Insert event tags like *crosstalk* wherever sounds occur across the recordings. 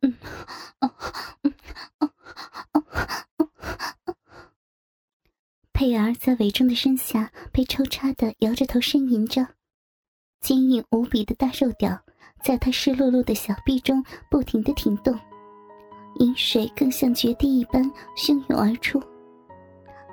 嗯，哦，嗯，哦，哦，佩儿在韦忠的身下被抽插的摇着头呻吟着，坚硬无比的大肉屌在他湿漉漉的小臂中不停的挺动，饮水更像决堤一般汹涌而出，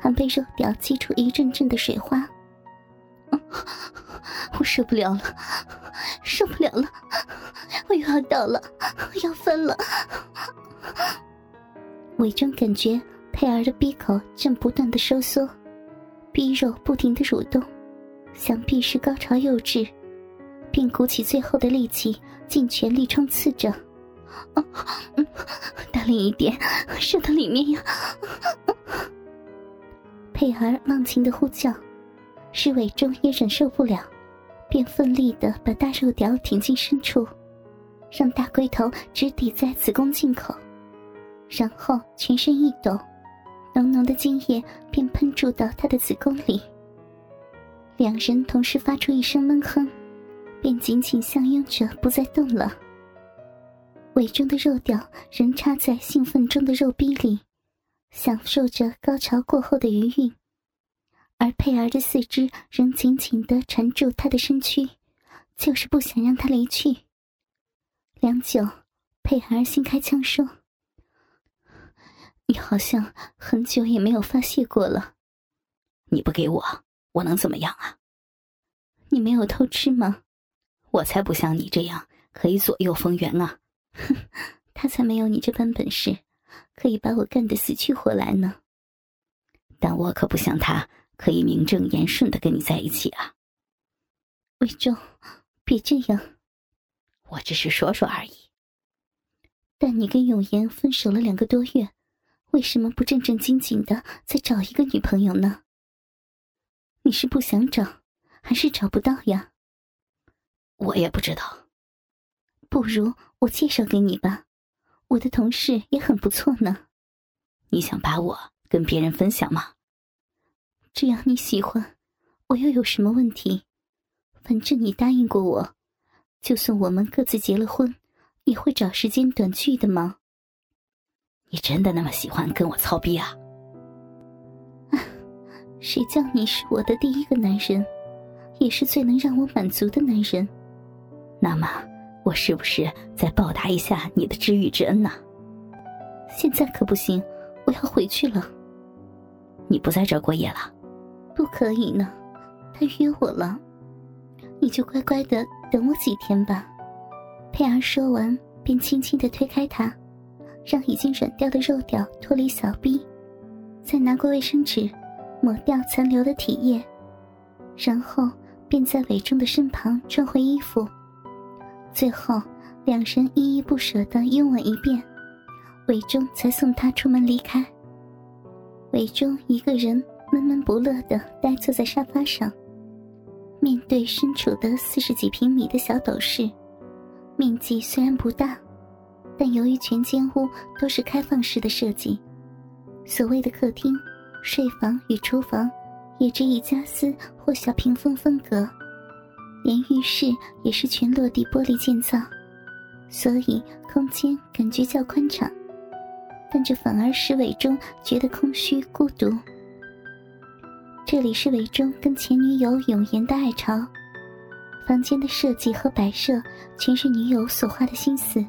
还被肉屌激出一阵阵的水花。*laughs* 我受不了了，受不了了，我又要倒了，我 *laughs* 要分了。伪装感觉佩儿的闭口正不断的收缩，逼肉不停的蠕动，想必是高潮又至，并鼓起最后的力气，尽全力冲刺着。哦，大力一点，射到里面呀！佩儿忘情的呼叫。施伟忠也忍受不了，便奋力的把大肉屌挺进深处，让大龟头直抵在子宫颈口，然后全身一抖，浓浓的精液便喷注到他的子宫里。两人同时发出一声闷哼，便紧紧相拥着不再动了。伟忠的肉屌仍插在兴奋中的肉壁里，享受着高潮过后的余韵。而佩儿的四肢仍紧紧的缠住他的身躯，就是不想让他离去。良久，佩儿新开枪说：“你好像很久也没有发泄过了。你不给我，我能怎么样啊？你没有偷吃吗？我才不像你这样可以左右逢源啊！哼，*laughs* 他才没有你这般本事，可以把我干得死去活来呢。但我可不像他。”可以名正言顺的跟你在一起啊，魏忠，别这样，我只是说说而已。但你跟永言分手了两个多月，为什么不正正经经的再找一个女朋友呢？你是不想找，还是找不到呀？我也不知道。不如我介绍给你吧，我的同事也很不错呢。你想把我跟别人分享吗？只要你喜欢，我又有什么问题？反正你答应过我，就算我们各自结了婚，也会找时间短聚的吗？你真的那么喜欢跟我操逼啊？谁叫你是我的第一个男人，也是最能让我满足的男人？那么，我是不是再报答一下你的知遇之恩呢？现在可不行，我要回去了。你不在这儿过夜了？不可以呢，他约我了，你就乖乖的等我几天吧。佩儿说完，便轻轻的推开他，让已经软掉的肉屌脱离小臂，再拿过卫生纸抹掉残留的体液，然后便在伟忠的身旁穿回衣服，最后两人依依不舍的拥吻一遍，伟忠才送他出门离开。伟忠一个人。闷闷不乐的呆坐在沙发上，面对身处的四十几平米的小斗室，面积虽然不大，但由于全间屋都是开放式的设计，所谓的客厅、睡房与厨房也只以家私或小屏风分隔，连浴室也是全落地玻璃建造，所以空间感觉较宽敞，但这反而使伟忠觉得空虚孤独。这里是韦忠跟前女友永言的爱巢，房间的设计和摆设全是女友所花的心思。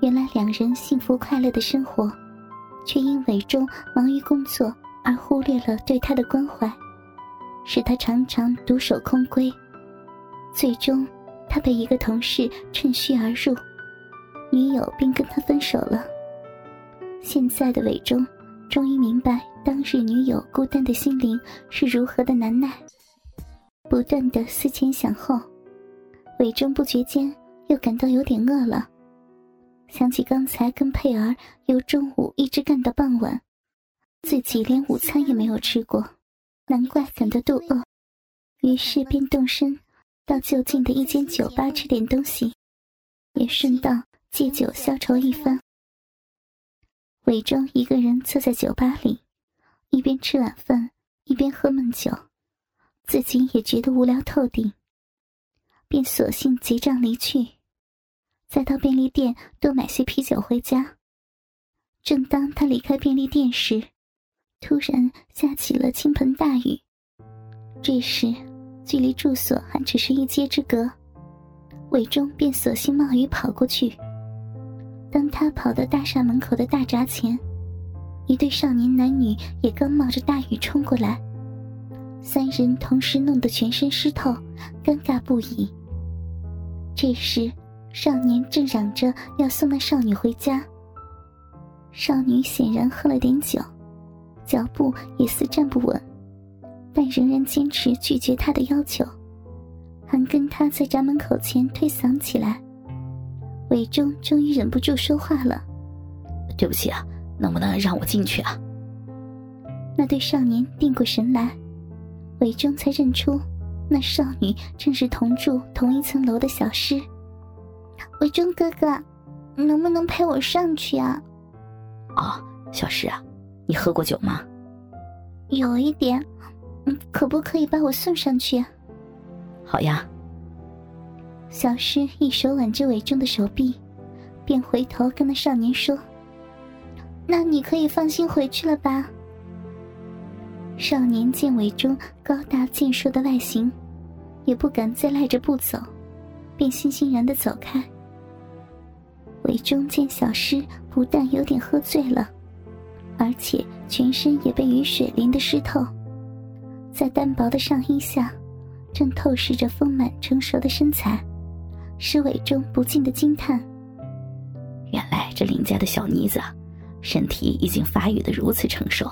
原来两人幸福快乐的生活，却因韦忠忙于工作而忽略了对他的关怀，使他常常独守空闺。最终，他被一个同事趁虚而入，女友便跟他分手了。现在的韦忠终于明白。当日女友孤单的心灵是如何的难耐，不断的思前想后，伪装不觉间又感到有点饿了。想起刚才跟佩儿由中午一直干到傍晚，自己连午餐也没有吃过，难怪感到肚饿。于是便动身到就近的一间酒吧吃点东西，也顺道借酒消愁一番。伪装一个人坐在酒吧里。一边吃晚饭，一边喝闷酒，自己也觉得无聊透顶，便索性结账离去。再到便利店多买些啤酒回家。正当他离开便利店时，突然下起了倾盆大雨。这时，距离住所还只是一街之隔，韦忠便索性冒雨跑过去。当他跑到大厦门口的大闸前，一对少年男女也刚冒着大雨冲过来，三人同时弄得全身湿透，尴尬不已。这时，少年正嚷着要送那少女回家。少女显然喝了点酒，脚步也似站不稳，但仍然坚持拒绝他的要求，还跟他在闸门口前推搡起来。韦忠终于忍不住说话了：“对不起啊，能不能让我进去啊？”那对少年定过神来，韦忠才认出那少女正是同住同一层楼的小诗。韦忠哥哥，能不能陪我上去啊？哦，小诗啊，你喝过酒吗？有一点，嗯，可不可以把我送上去？好呀。小诗一手挽着韦忠的手臂，便回头跟那少年说：“那你可以放心回去了吧？”少年见韦忠高大健硕的外形，也不敢再赖着不走，便悻悻然的走开。韦忠见小诗不但有点喝醉了，而且全身也被雨水淋得湿透，在单薄的上衣下，正透视着丰满成熟的身材，使伟忠不禁的惊叹：原来这林家的小妮子，身体已经发育的如此成熟，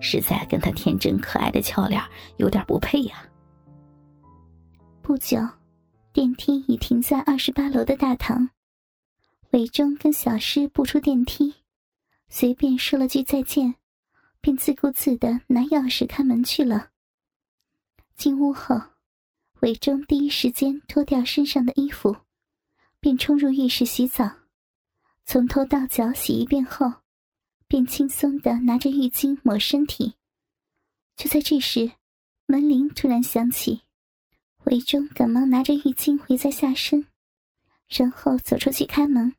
实在跟她天真可爱的俏脸有点不配呀。不久，电梯已停在二十八楼的大堂。伟忠跟小诗步出电梯，随便说了句再见，便自顾自的拿钥匙开门去了。进屋后，韦忠第一时间脱掉身上的衣服，便冲入浴室洗澡，从头到脚洗一遍后，便轻松的拿着浴巾抹身体。就在这时，门铃突然响起，韦忠赶忙拿着浴巾回在下身。然后走出去开门，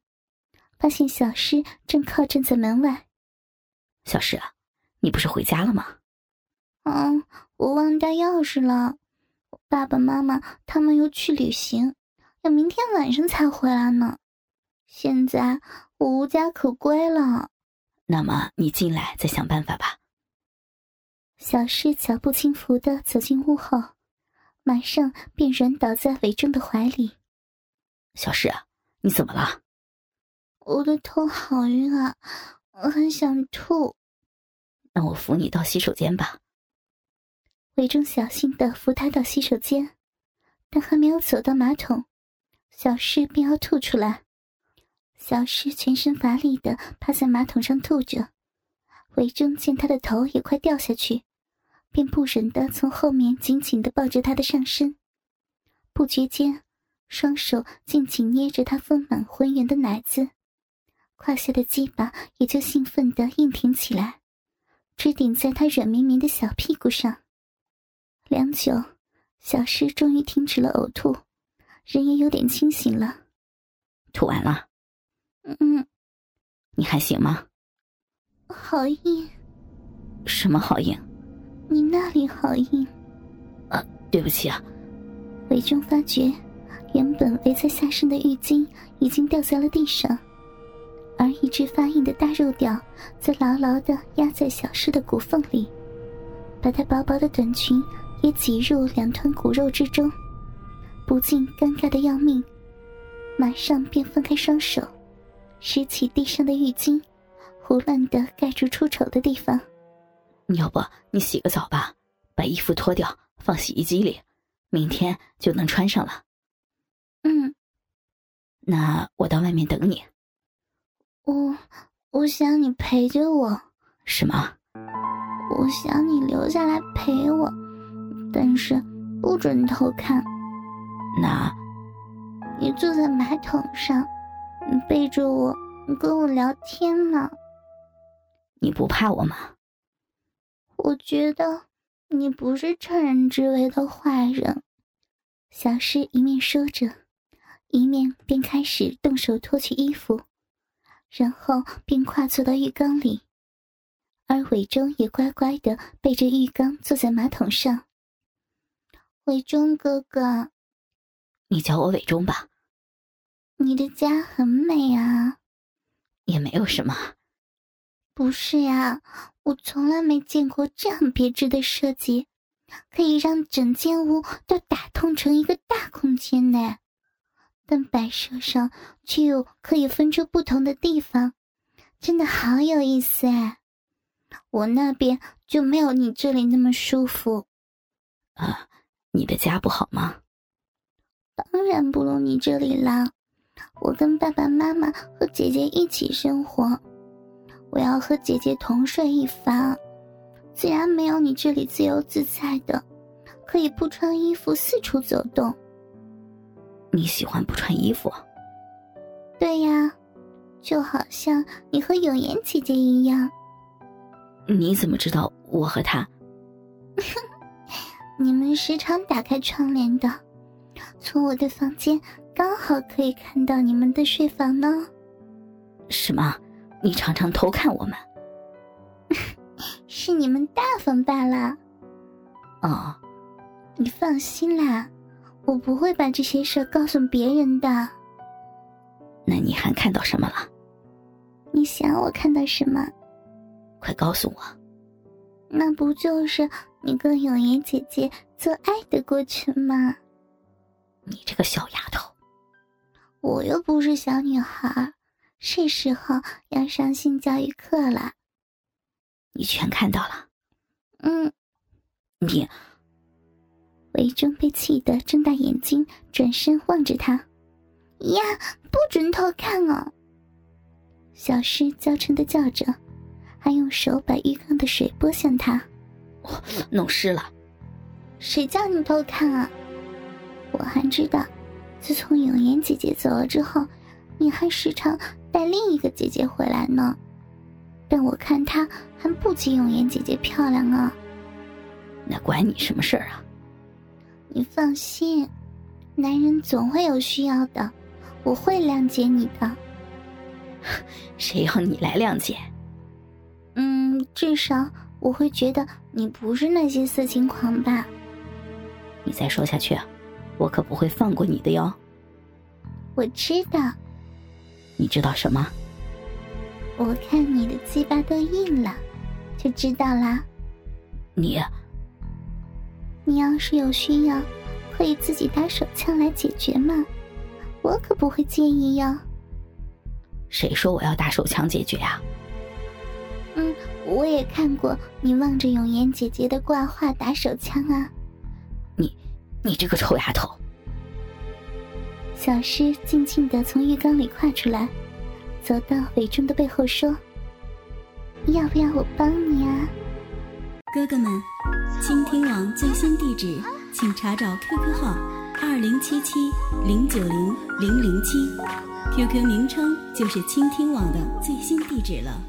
发现小诗正靠站在门外。小诗啊，你不是回家了吗？嗯，我忘带钥匙了。爸爸妈妈他们又去旅行，要明天晚上才回来呢。现在我无家可归了。那么你进来再想办法吧。小诗脚步轻浮的走进屋后，马上便软倒在韦正的怀里。小诗，你怎么了？我的头好晕啊，我很想吐。那我扶你到洗手间吧。韦忠小心的扶他到洗手间，但还没有走到马桶，小诗便要吐出来。小诗全身乏力的趴在马桶上吐着，韦忠见他的头也快掉下去，便不忍的从后面紧紧的抱着他的上身，不觉间。双手紧紧捏着他丰满浑圆的奶子，胯下的鸡巴也就兴奋的硬挺起来，直顶在他软绵绵的小屁股上。良久，小诗终于停止了呕吐，人也有点清醒了。吐完了？嗯。你还行吗？好硬。什么好硬？你那里好硬。啊，对不起啊。韦忠发觉。原本围在下身的浴巾已经掉在了地上，而一只发硬的大肉屌则牢牢的压在小诗的骨缝里，把她薄薄的短裙也挤入两团骨肉之中，不禁尴尬的要命，马上便分开双手，拾起地上的浴巾，胡乱的盖住出丑的地方。要不你洗个澡吧，把衣服脱掉放洗衣机里，明天就能穿上了。嗯，那我到外面等你。我我想你陪着我。什么？我想你留下来陪我，但是不准偷看。那，你坐在马桶上，你背着我，你跟我聊天呢。你不怕我吗？我觉得你不是趁人之危的坏人。小诗一面说着。一面便开始动手脱去衣服，然后便跨坐到浴缸里，而伟忠也乖乖的背着浴缸坐在马桶上。伟忠哥哥，你叫我伟忠吧。你的家很美啊。也没有什么。不是呀，我从来没见过这样别致的设计，可以让整间屋都打通成一个大空间呢。但摆设上却又可以分出不同的地方，真的好有意思哎！我那边就没有你这里那么舒服。啊，你的家不好吗？当然不如你这里啦！我跟爸爸妈妈和姐姐一起生活，我要和姐姐同睡一房，自然没有你这里自由自在的，可以不穿衣服四处走动。你喜欢不穿衣服？对呀，就好像你和永言姐姐一样。你怎么知道我和她？*laughs* 你们时常打开窗帘的，从我的房间刚好可以看到你们的睡房呢。什么？你常常偷看我们？*laughs* 是你们大方罢了。哦，你放心啦。我不会把这些事告诉别人的。那你还看到什么了？你想我看到什么？快告诉我。那不就是你跟永言姐姐做爱的过程吗？你这个小丫头！我又不是小女孩，是时候要上性教育课了。你全看到了？嗯。你。韦忠被气得睁大眼睛，转身望着他：“呀，不准偷看哦！”小诗娇嗔的叫着，还用手把浴缸的水拨向他：“弄湿了。”“谁叫你偷看啊？”“我还知道，自从永言姐姐走了之后，你还时常带另一个姐姐回来呢。但我看她还不及永言姐姐漂亮啊。”“那关你什么事儿啊？”你放心，男人总会有需要的，我会谅解你的。*laughs* 谁要你来谅解？嗯，至少我会觉得你不是那些色情狂吧。你再说下去，我可不会放过你的哟。我知道。你知道什么？我看你的鸡巴都硬了，就知道啦。你。你要是有需要，可以自己打手枪来解决嘛，我可不会介意哟。谁说我要打手枪解决啊？嗯，我也看过你望着永言姐姐的挂画打手枪啊。你，你这个臭丫头！小诗静静的从浴缸里跨出来，走到伟忠的背后说：“要不要我帮你啊？”哥哥们。倾听网最新地址，请查找 QQ 号二零七七零九零零零七，QQ 名称就是倾听网的最新地址了。